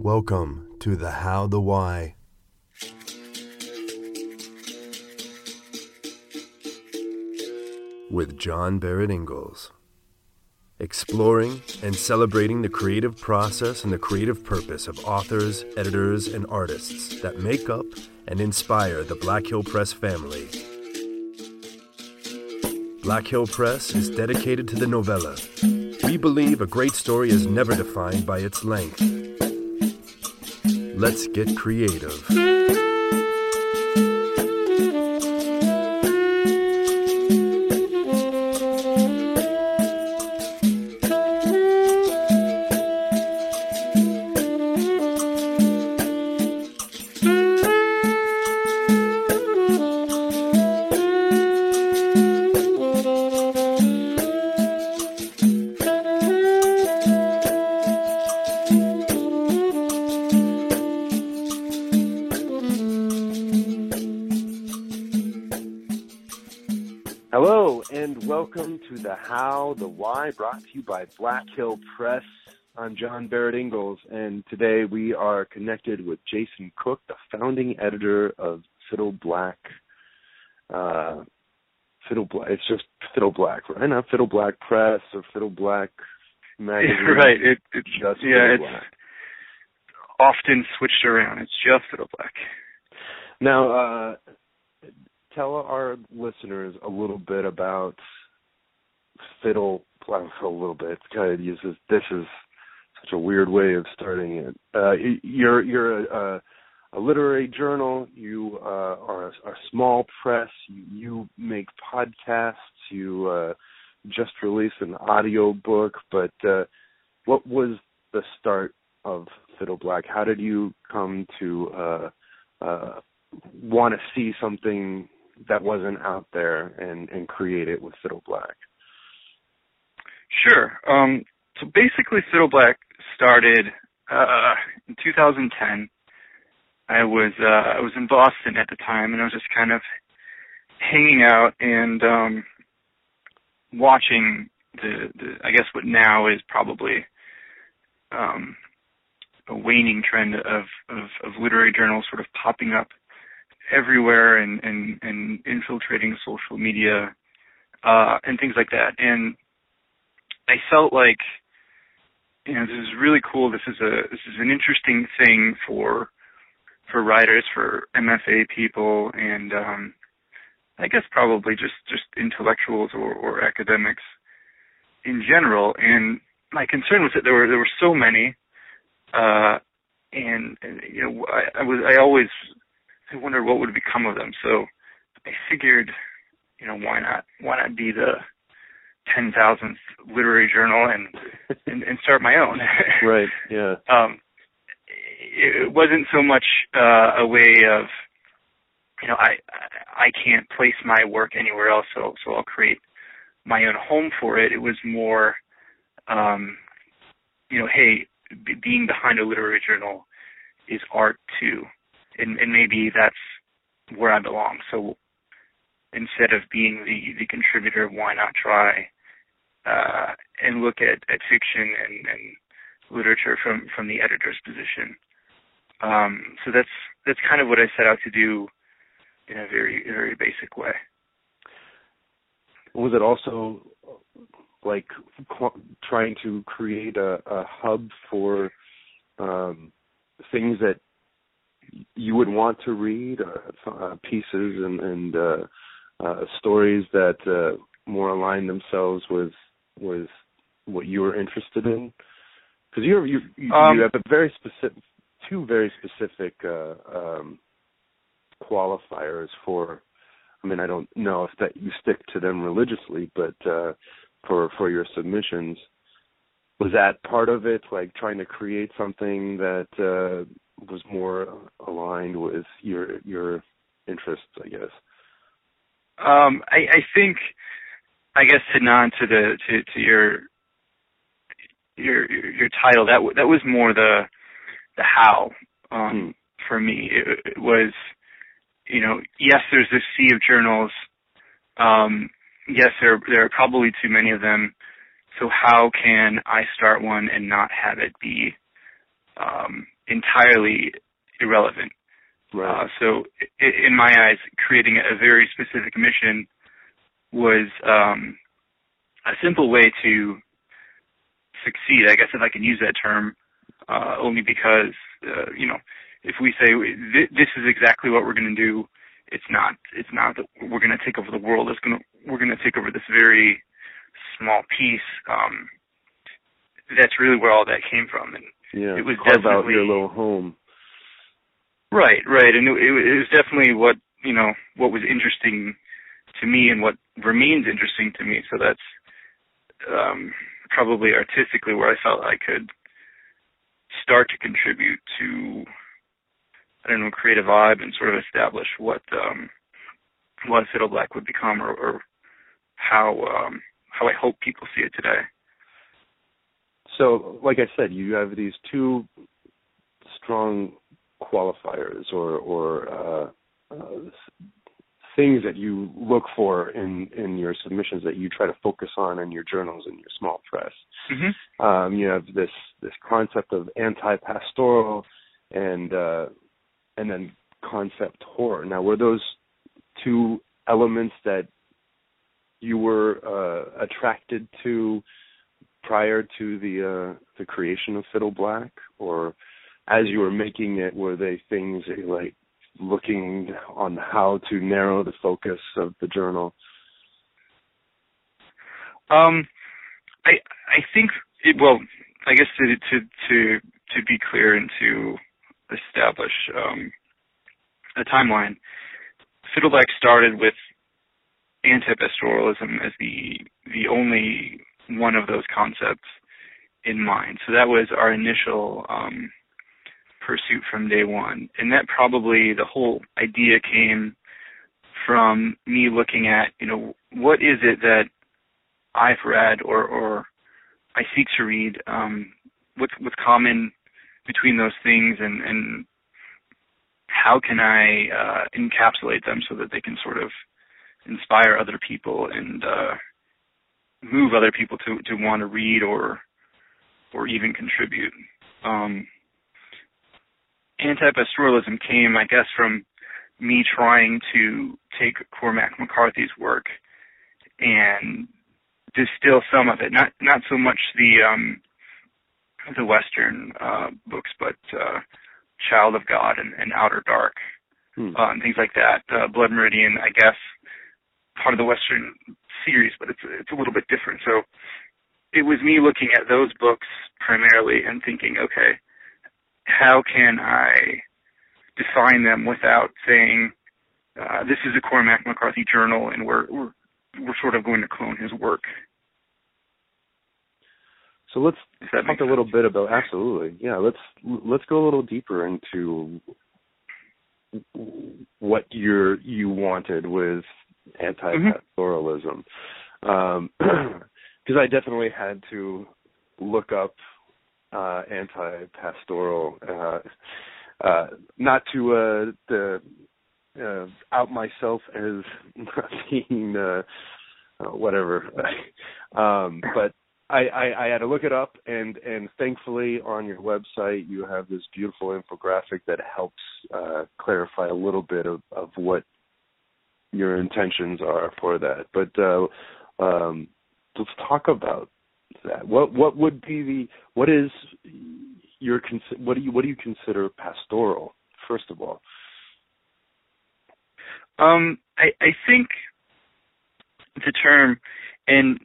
Welcome to the How the Why. With John Barrett Ingalls. Exploring and celebrating the creative process and the creative purpose of authors, editors, and artists that make up and inspire the Black Hill Press family. Black Hill Press is dedicated to the novella. We believe a great story is never defined by its length. Let's get creative. To the How, the Why, brought to you by Black Hill Press. I'm John Barrett Ingalls, and today we are connected with Jason Cook, the founding editor of Fiddle Black. Uh, Fiddle Black. It's just Fiddle Black, right? Not Fiddle Black Press or Fiddle Black Magazine. right. It, it's just yeah. Fiddle It's Black. often switched around. It's just Fiddle Black. Now, uh, tell our listeners a little bit about Fiddle Black. A little bit. Kind of uses this is such a weird way of starting it. Uh, you're you're a, a, a literary journal. You uh, are a, a small press. You, you make podcasts. You uh, just released an audio book. But uh, what was the start of Fiddle Black? How did you come to uh, uh, want to see something that wasn't out there and and create it with Fiddle Black? Sure. Um, so basically, Fiddle Black started uh, in 2010. I was uh, I was in Boston at the time, and I was just kind of hanging out and um, watching the, the I guess what now is probably um, a waning trend of, of of literary journals sort of popping up everywhere and and and infiltrating social media uh and things like that and i felt like you know this is really cool this is a this is an interesting thing for for writers for mfa people and um i guess probably just just intellectuals or or academics in general and my concern was that there were there were so many uh and, and you know I, I was i always I wondered what would become of them. So I figured, you know, why not why not be the ten thousandth literary journal and, and and start my own. Right. Yeah. um it wasn't so much uh a way of you know, I I can't place my work anywhere else so so I'll create my own home for it. It was more um you know, hey, b- being behind a literary journal is art too and, and maybe that's where I belong. So instead of being the the contributor, why not try uh, and look at, at fiction and, and literature from from the editor's position? Um, so that's that's kind of what I set out to do in a very very basic way. Was it also like qu- trying to create a, a hub for um, things that you would want to read, uh, uh, pieces and, and uh, uh, stories that uh, more align themselves with with what you were interested in? Because you you you, Um, you have a very specific, two very specific uh, um, qualifiers for. I mean, I don't know if that you stick to them religiously, but uh, for for your submissions, was that part of it? Like trying to create something that uh, was more aligned with your your interests, I guess. Um, I, I think, I guess to nod to the to, to your your your title that w- that was more the the how um, for me. It, it was you know, yes, there's this sea of journals. Um, yes, there there are probably too many of them. So how can I start one and not have it be um, entirely irrelevant. Right. Uh, so, in my eyes, creating a very specific mission was um, a simple way to succeed. I guess if I can use that term, uh, only because uh, you know, if we say this is exactly what we're going to do, it's not. It's not that we're going to take over the world. It's going to we're going to take over this very small piece. Um, that's really where all that came from, and yeah, it was carve definitely out your little home. Right, right, and it, it was definitely what you know what was interesting to me and what remains interesting to me. So that's um, probably artistically where I felt I could start to contribute to I don't know create a vibe and sort of establish what um, what Fiddle Black would become or, or how um, how I hope people see it today. So, like I said, you have these two strong qualifiers or or uh, uh, things that you look for in in your submissions that you try to focus on in your journals and your small press. Mm-hmm. Um, you have this this concept of anti-pastoral and uh, and then concept horror. Now, were those two elements that you were uh, attracted to prior to the uh, the creation of Fiddle Black, or as you were making it, were they things that you like looking on how to narrow the focus of the journal? Um, I I think it, well, I guess to to to to be clear and to establish um, a timeline, Fiddle Black started with anti-pastoralism as the the only one of those concepts in mind. So that was our initial um, pursuit from day one. And that probably the whole idea came from me looking at, you know, what is it that I've read or, or I seek to read, um, what's, what's common between those things and, and how can I uh, encapsulate them so that they can sort of inspire other people and uh, move other people to, to want to read or or even contribute. Um, anti-pastoralism came, I guess, from me trying to take Cormac McCarthy's work and distill some of it. Not not so much the um, the Western uh, books, but uh, Child of God and, and Outer Dark hmm. uh, and things like that. Uh, Blood Meridian, I guess, part of the Western series, but it's it's a little bit different. So it was me looking at those books primarily and thinking, okay, how can I define them without saying uh, this is a Cormac McCarthy journal and we're we're we're sort of going to clone his work. So let's talk a sense? little bit about absolutely. Yeah, let's let's go a little deeper into what you're you wanted with anti-pastoralism. Um, because I definitely had to look up uh, anti-pastoral, uh, uh, not to uh, the, uh, out myself as being uh, uh, whatever, um, but I, I, I had to look it up, and and thankfully on your website you have this beautiful infographic that helps uh, clarify a little bit of, of what your intentions are for that. But uh, um, let's talk about that. What what would be the what is your what do you what do you consider pastoral? First of all, Um, I, I think the term, and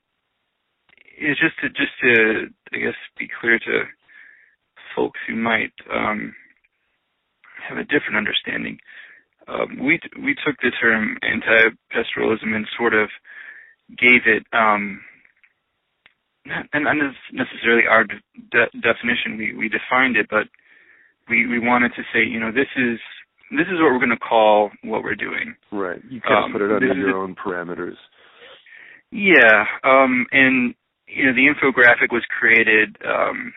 is just to just to I guess be clear to folks who might um, have a different understanding. Um, we we took the term anti-pastoralism and sort of gave it um, not, not necessarily our de- definition. We we defined it, but we we wanted to say, you know, this is this is what we're going to call what we're doing. right? You of Um, put it under your own parameters. Yeah, um, and you know the infographic was created um,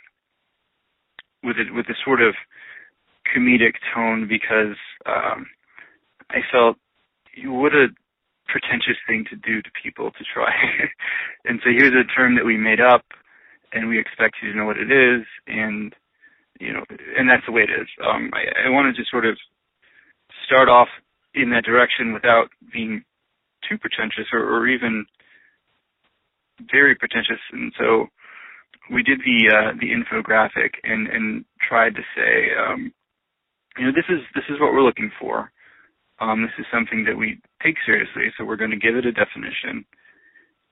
with a, with a sort of comedic tone because um, I felt what a pretentious thing to do to people to try and say here's a term that we made up and we expect you to know what it is and you know, and that's the way it is. Um, I, I wanted to sort of start off in that direction without being too pretentious or, or even very pretentious. And so we did the uh, the infographic and and tried to say, um, you know, this is this is what we're looking for. Um, this is something that we take seriously, so we're going to give it a definition,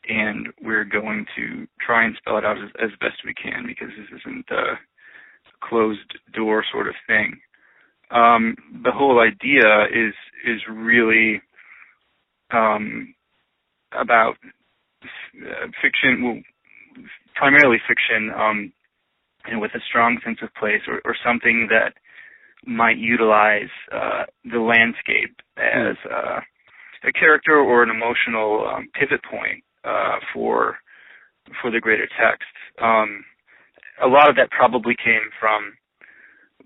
and we're going to try and spell it out as, as best we can because this isn't a closed door sort of thing. Um, the whole idea is is really um, about uh, fiction, well, primarily fiction, um, and with a strong sense of place, or, or something that might utilize uh, the landscape as uh, a character or an emotional um, pivot point uh, for for the greater text. Um, a lot of that probably came from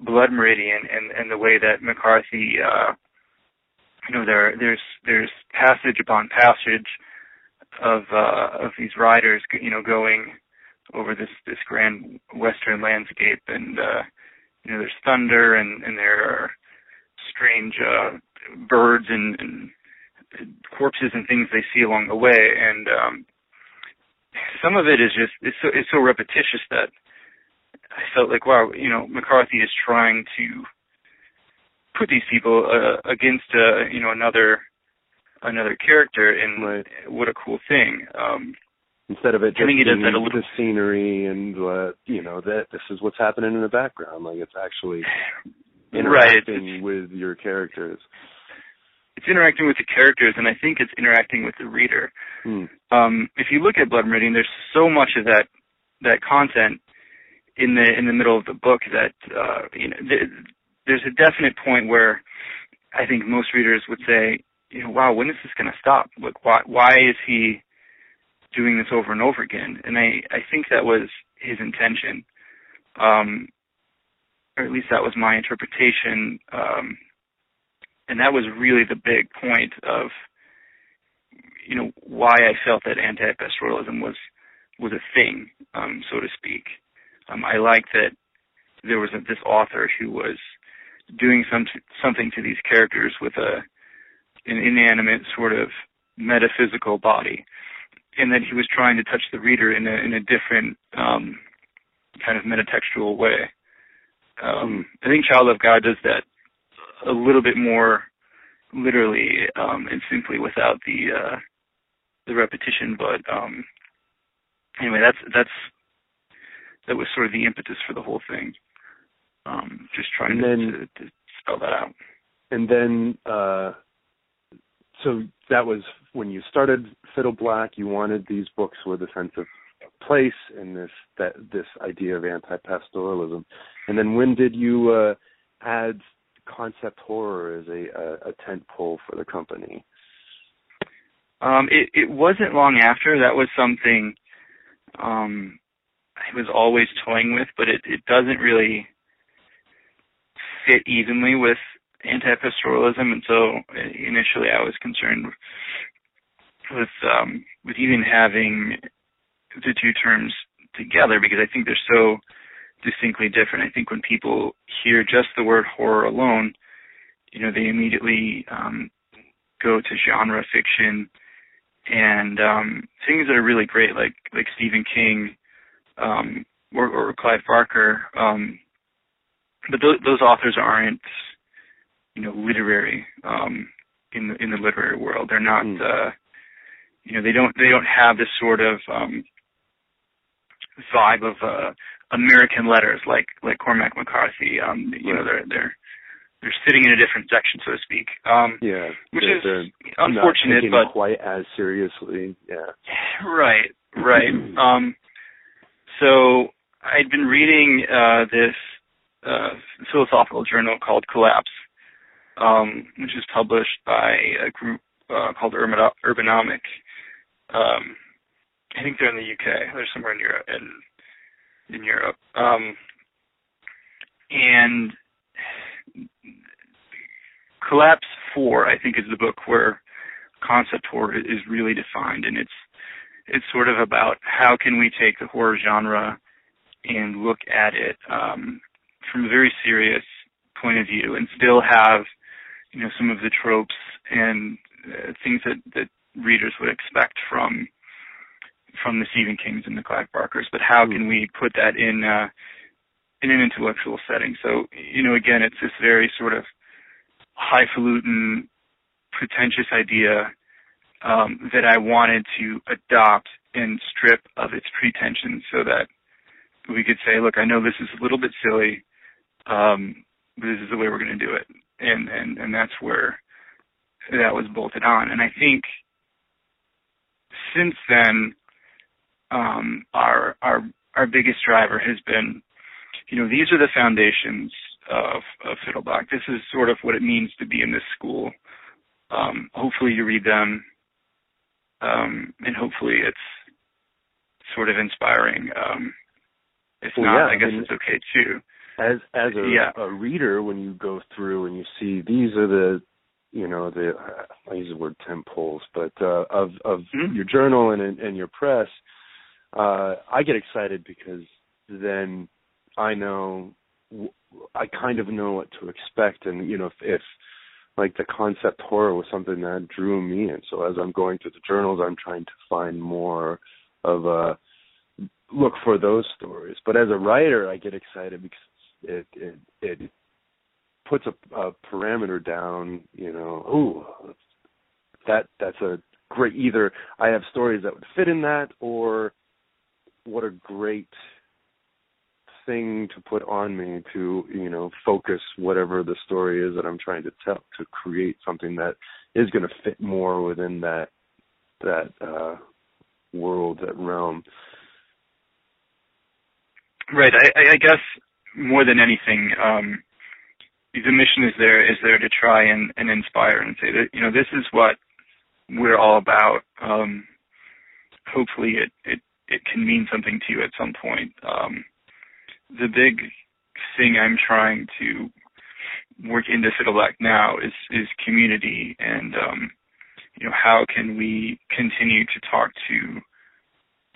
Blood Meridian and, and the way that McCarthy, uh, you know, there there's there's passage upon passage of uh, of these riders, you know, going over this this grand western landscape, and uh, you know, there's thunder, and and there are strange uh, birds and, and corpses and things they see along the way, and um, some of it is just it's so it's so repetitious that I felt like wow, you know, McCarthy is trying to put these people uh, against uh, you know another another character, and right. what a cool thing. Um, Instead of it just being the scenery and uh, you know that this is what's happening in the background, like it's actually interacting right. with your characters. It's interacting with the characters, and I think it's interacting with the reader. Hmm. Um, if you look at Blood Meridian, there's so much of that that content in the in the middle of the book that uh, you know th- there's a definite point where I think most readers would say, you know, wow, when is this going to stop? Like, why why is he doing this over and over again? And I I think that was his intention, um, or at least that was my interpretation. Um, and that was really the big point of you know why I felt that anti-pastoralism was was a thing, um, so to speak. Um, I like that there was a, this author who was doing some something to these characters with a an inanimate sort of metaphysical body, and that he was trying to touch the reader in a in a different um, kind of metatextual way. Um. I think Child of God does that a little bit more literally um, and simply without the uh, the repetition, but um, anyway, that's that's that was sort of the impetus for the whole thing. Um, just trying then, to, to, spell that out. And then, uh, so that was when you started Fiddle Black. You wanted these books with a sense of place and this that this idea of anti-pastoralism. And then, when did you uh, add concept horror as a, a, a tent pole for the company? Um, it, it wasn't long after. That was something um, I was always toying with, but it, it doesn't really fit evenly with anti-pastoralism, and so initially I was concerned with um, with even having the two terms together because I think they're so distinctly different. I think when people hear just the word horror alone, you know, they immediately um, go to genre fiction and um, things that are really great, like like Stephen King um, or, or Clive Barker. Um, but th- those authors aren't, you know, literary um, in the in the literary world. They're not, mm. uh, you know, they don't they don't have this sort of um, vibe of uh, American letters like like Cormac McCarthy. Um, you know, they're they're they're sitting in a different section, so to speak. Um, yeah, which is unfortunate, but quite as seriously. Yeah. Right, right. um, so I'd been reading uh, this uh, philosophical journal called Collapse, um, which is published by a group uh, called Urbanomic. Um, I think they're in the UK. They're somewhere in Europe. In, in Europe, um, and Collapse Four, I think, is the book where concept horror is really defined, and it's it's sort of about how can we take the horror genre and look at it um, from a very serious point of view and still have you know some of the tropes and uh, things that that readers would expect from from the Stephen Kings and the Clive Barkers, but how can hmm. we put that in uh, in an intellectual setting? So you know, again, it's this very sort of highfalutin, pretentious idea um, that I wanted to adopt and strip of its pretensions, so that we could say, look, I know this is a little bit silly, um, but this is the way we're going to do it, and and and that's where that was bolted on. And I think since then, um, our our our biggest driver has been, you know, these are the foundations of, of Fiddleblack. This is sort of what it means to be in this school. Um, hopefully, you read them, um, and hopefully, it's sort of inspiring. Um, if well, not, yeah, I guess I mean, it's okay too. As as a, yeah. a reader, when you go through and you see these are the you know the I use the word temp poles, but uh, of of mm-hmm. your journal and and your press, uh, I get excited because then I know I kind of know what to expect, and you know if, if like the concept horror was something that drew me in. So as I'm going through the journals, I'm trying to find more of a look for those stories. But as a writer, I get excited because it it it puts a, a parameter down, you know, ooh, that that's a great either I have stories that would fit in that or what a great thing to put on me to, you know, focus whatever the story is that I'm trying to tell to create something that is going to fit more within that that uh world, that realm. Right. I, I guess more than anything, um, the mission is there is there to try and, and inspire and say that you know this is what we're all about. Um, hopefully, it, it it can mean something to you at some point. Um, the big thing I'm trying to work into Fiddleblack now is is community and um, you know how can we continue to talk to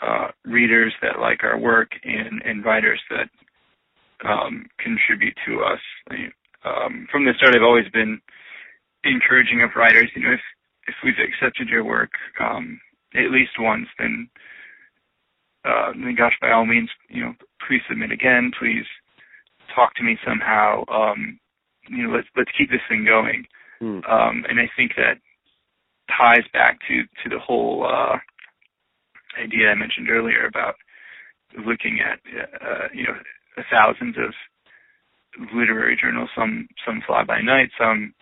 uh, readers that like our work and and writers that um, contribute to us. Um, from the start, I've always been encouraging of writers. You know, if if we've accepted your work um, at least once, then uh, then gosh, by all means, you know, please submit again. Please talk to me somehow. Um, you know, let's let's keep this thing going. Mm. Um, and I think that ties back to to the whole uh, idea I mentioned earlier about looking at uh, you know thousands of literary journals, some some fly by night, some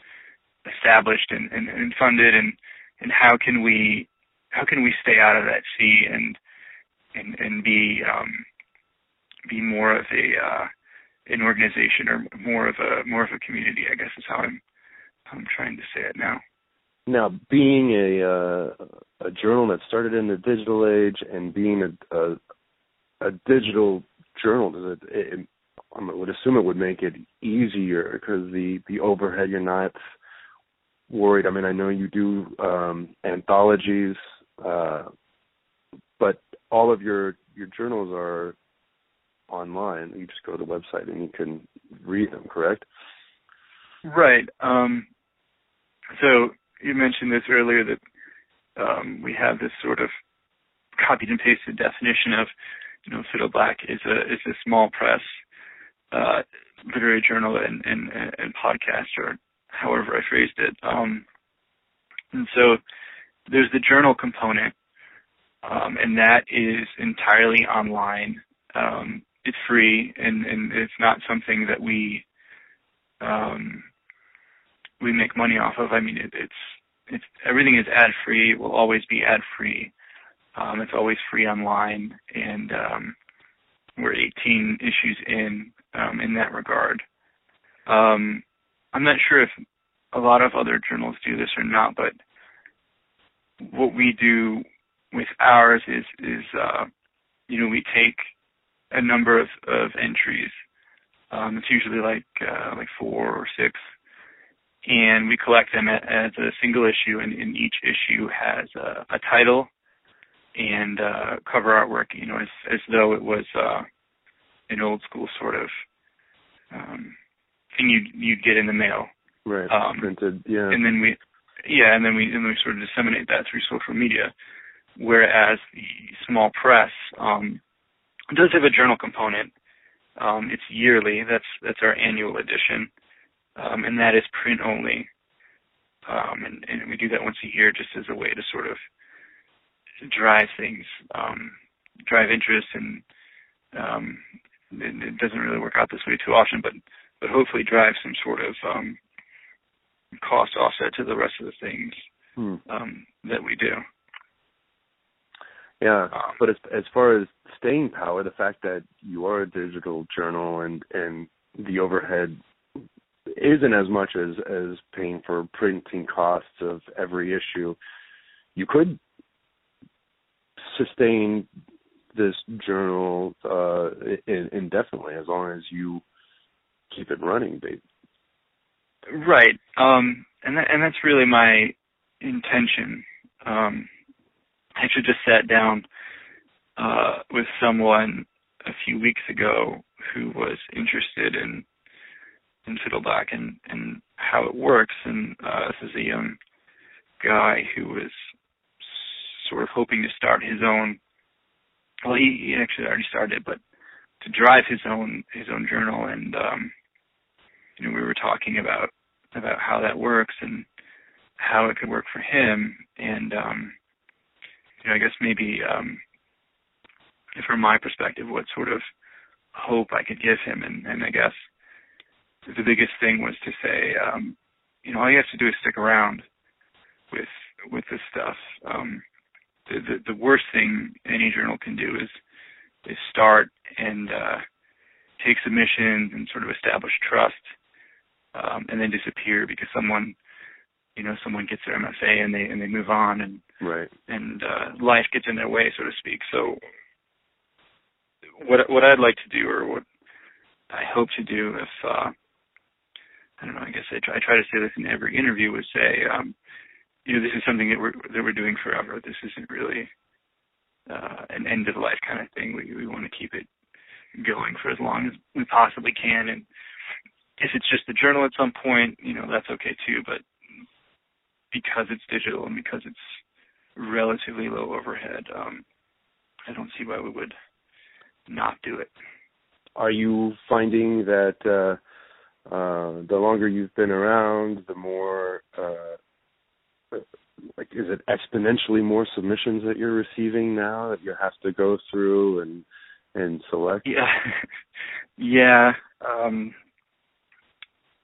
established and, and, and funded, and and how can we how can we stay out of that sea and be um, be more of a uh, an organization or more of a more of a community. I guess is how I'm I'm trying to say it now. Now, being a uh, a journal that started in the digital age and being a a, a digital journal, does it, it I would assume it would make it easier because the the overhead you're not worried. I mean, I know you do um, anthologies, uh, but all of your your journals are online. You just go to the website and you can read them. Correct? Right. Um, so you mentioned this earlier that um, we have this sort of copied and pasted definition of you know Fiddleblack is a is a small press uh, literary journal and, and, and podcast, or however I phrased it. Um, and so there's the journal component, um, and that is entirely online. Um, it's free, and, and it's not something that we um, we make money off of. I mean, it, it's it's everything is ad free. It Will always be ad free. Um, it's always free online, and um, we're 18 issues in um, in that regard. Um, I'm not sure if a lot of other journals do this or not, but what we do with ours is is uh, you know we take a number of, of entries. Um, it's usually like uh, like four or six, and we collect them as a single issue, and, and each issue has a, a title and uh, cover artwork. You know, as as though it was uh, an old school sort of um, thing you you'd get in the mail. Right. Um, Printed. Yeah. and then we yeah and then we and then we sort of disseminate that through social media whereas the small press um does have a journal component um it's yearly that's that's our annual edition um and that is print only um and, and we do that once a year just as a way to sort of drive things um drive interest and um it, it doesn't really work out this way too often but but hopefully drive some sort of um cost offset to the rest of the things Hmm. um, that we do. Yeah, Um, but as as far as staying power, the fact that you are a digital journal and and the overhead isn't as much as as paying for printing costs of every issue, you could sustain this journal uh in, indefinitely as long as you keep it running. Babe. Right, um, and that, and that's really my intention. Um, I actually just sat down uh, with someone a few weeks ago who was interested in in Fiddleblack and and how it works. And uh, this is a young guy who was sort of hoping to start his own. Well, he, he actually already started, but to drive his own his own journal. And um, you know, we were talking about about how that works and how it could work for him. And um, you know, I guess maybe um, from my perspective, what sort of hope I could give him. And, and I guess the biggest thing was to say, um, you know, all you have to do is stick around with with this stuff. Um, the, the the worst thing any journal can do is is start and uh, take submissions and sort of establish trust, um, and then disappear because someone, you know, someone gets their MFA and they and they move on and Right. and uh, life gets in their way, so to speak. So, what what I'd like to do, or what I hope to do, if uh, I don't know, I guess I try, I try to say this in every interview, is say, um, you know, this is something that we're that we're doing forever. This isn't really uh, an end of life kind of thing. We we want to keep it going for as long as we possibly can, and if it's just the journal at some point, you know, that's okay too. But because it's digital and because it's relatively low overhead, um, I don't see why we would not do it. Are you finding that uh, uh, the longer you've been around, the more uh, like is it exponentially more submissions that you're receiving now that you have to go through and and select? Yeah, yeah, um,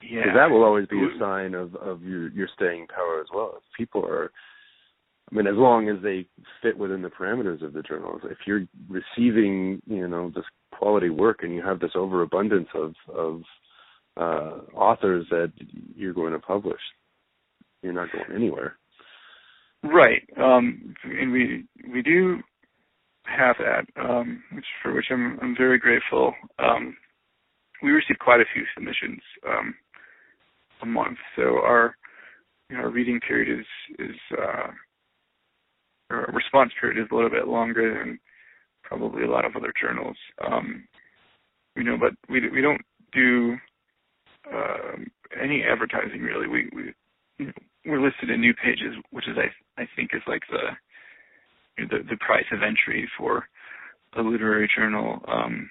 yeah. that will always be a sign of of your your staying power as well. If people are, I mean, as long as they fit within the parameters of the journals. If you're receiving, you know, this quality work and you have this overabundance of of uh, authors that you're going to publish, you're not going anywhere. Right. Um, and we we do have that, um, which for which I'm I'm very grateful. Um, we receive quite a few submissions um, a month, so our you know, our reading period is is uh, our response period is a little bit longer than probably a lot of other journals. Um, you know, but we we don't do um, any advertising really. We we we're listed in new pages, which is I I think is like the the the price of entry for a literary journal. Um,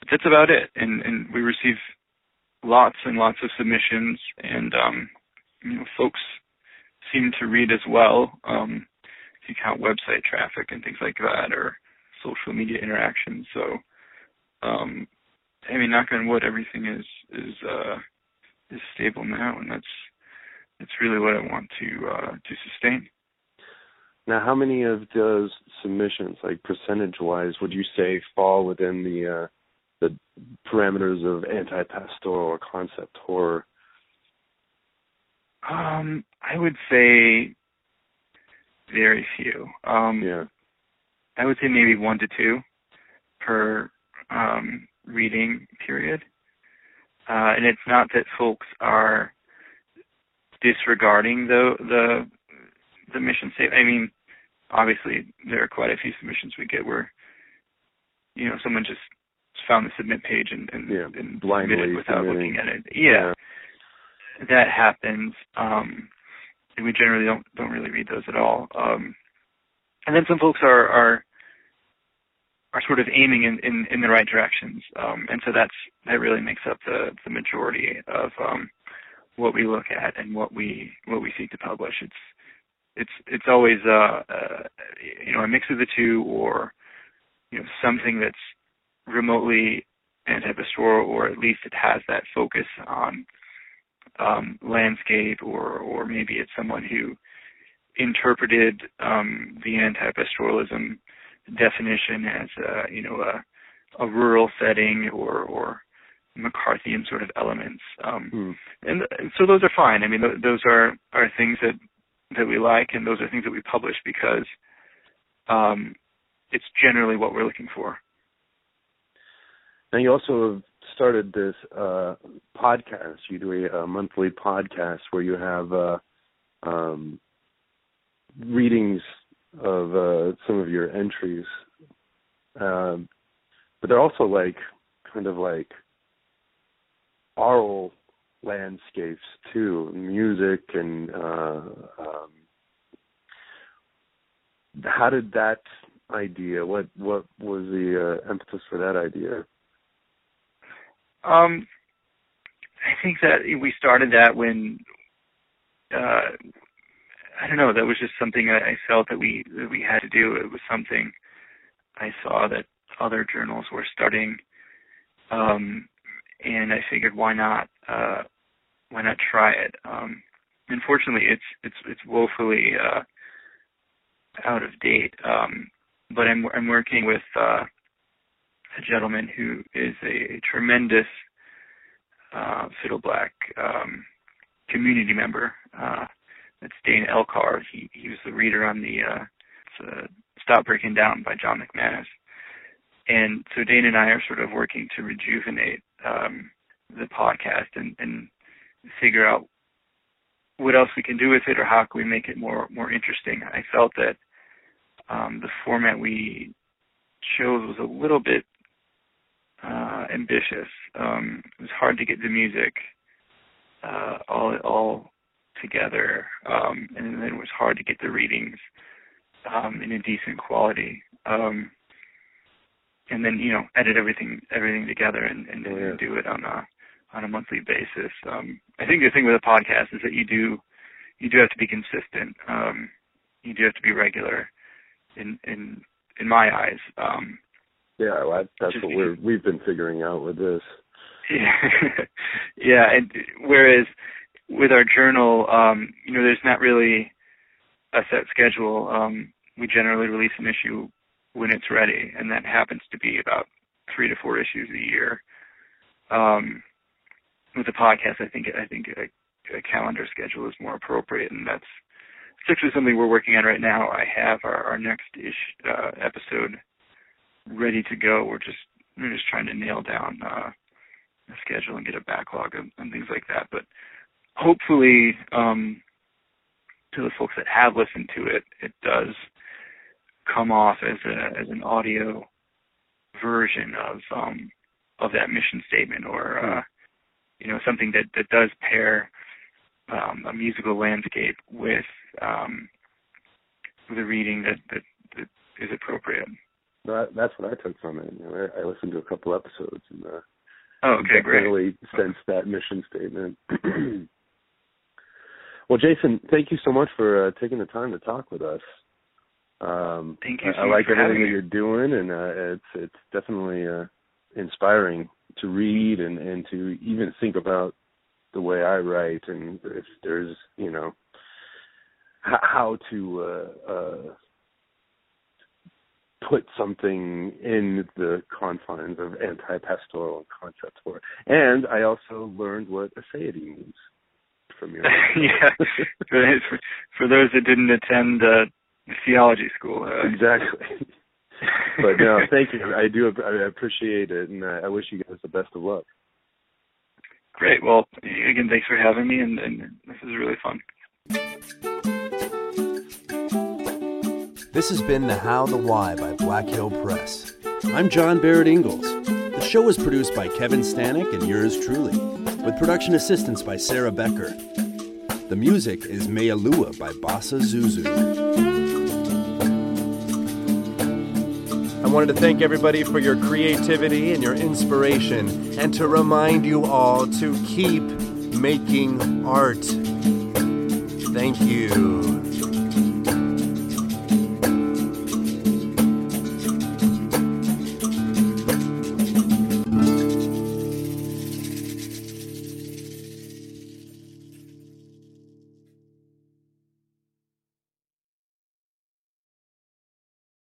but that's about it. And and we receive lots and lots of submissions, and um, you know, folks seem to read as well. Um, if you count website traffic and things like that, or social media interactions. So, um, I mean, knock on wood, everything is is uh, is stable now, and that's that's really what I want to uh, to sustain. Now, how many of those submissions, like percentage wise, would you say fall within the uh, the parameters of anti-pastoral or concept horror? Um, I would say very few. Um, Yeah. I would say maybe one to two per um, reading period. Uh, and it's not that folks are disregarding the the the mission statement. I mean, obviously there are quite a few submissions we get where you know someone just found the submit page and and, yeah. and blindly submitted without submitting. looking at it. Yeah, that happens. Um, and we generally don't don't really read those at all. Um, and then some folks are are are sort of aiming in, in, in the right directions. Um, and so that's that really makes up the, the majority of um, what we look at and what we what we seek to publish. It's it's it's always uh, uh, you know a mix of the two, or you know something that's remotely anti-pastoral, or at least it has that focus on um, landscape, or or maybe it's someone who interpreted um, the anti-pastoralism definition as a, you know a, a rural setting or or McCarthyian sort of elements. Um, Hmm. and, and so those are fine. I mean, th- those are are things that that we like, and those are things that we publish because um, it's generally what we're looking for. Now you also have started this uh, podcast. You do a, a monthly podcast where you have uh, um, readings of uh, some of your entries, um, but they're also like kind of like oral landscapes too, music and. Uh, um, how did that idea? What what was the uh, emphasis for that idea? Um, I think that we started that when uh, I don't know. That was just something I, felt that we that we had to do. It was something I saw that other journals were starting, um, and I figured why not uh, why not try it. Um, unfortunately, it's it's it's woefully uh, out of date. Um, but I'm I'm working with uh, a gentleman who is a, tremendous uh, Fiddle Black um, community member. Uh, that's Dane Elcar. He he was the reader on the uh, Stop Breaking Down by John McManus. And so Dane and I are sort of working to rejuvenate um, the podcast and, and figure out what else we can do with it or how can we make it more more interesting. I felt that um, the format we chose was a little bit uh, ambitious. Um, it was hard to get the music uh, all all together, um, and then it was hard to get the readings um, in a decent quality. Um, and then you know edit everything everything together and, and, Oh, yeah. do it on a on a monthly basis. Um, I think the thing with a podcast is that you do you do have to be consistent. Um, you do have to be regular. In in in my eyes, um, Yeah, well, that's what we're we've been figuring out with this. Yeah, yeah. And whereas with our journal, um, you know, there's not really a set schedule. Um, we generally release an issue when it's ready, and that happens to be about three to four issues a year. Um, with the podcast, I think I think a, a calendar schedule is more appropriate, and that's it's actually something we're working on right now. I have our, our next ish, uh, episode ready to go. We're just we're just trying to nail down uh, the schedule and get a backlog and, and things like that. But hopefully, um, to the folks that have listened to it, it does come off as a as an audio version of um, of that mission statement, or uh, you know something that that does pair um, a musical landscape with um, with a reading that, that that is appropriate. That, that's what I took from it. You know, I, I listened to a couple episodes and uh, Oh, okay, great. definitely sensed that mission statement. well, Jason, thank you so much for uh, taking the time to talk with us. Um, Thank you I, so I much like everything that you're doing, and uh, it's it's definitely uh, inspiring to read and and to even think about the way I write, and if there's you know how to uh, uh, put something in the confines of anti-pastoral concepts for it. And I also learned what aseity means from your yeah, for, for those that didn't attend uh, theology school. Uh, exactly. but no, thank you. I do. I appreciate it, and I I wish you guys the best of luck. Great. Well, again, thanks for having me, and, and this is really fun. This has been The How, the Why by Black Hill Press. I'm John Barrett Ingalls. The show was produced by Kevin Stanek and yours truly, with production assistance by Sarah Becker. The music is Mealua by Bassa Zuzu. I wanted to thank everybody for your creativity and your inspiration, and to remind you all to keep making art. Thank you.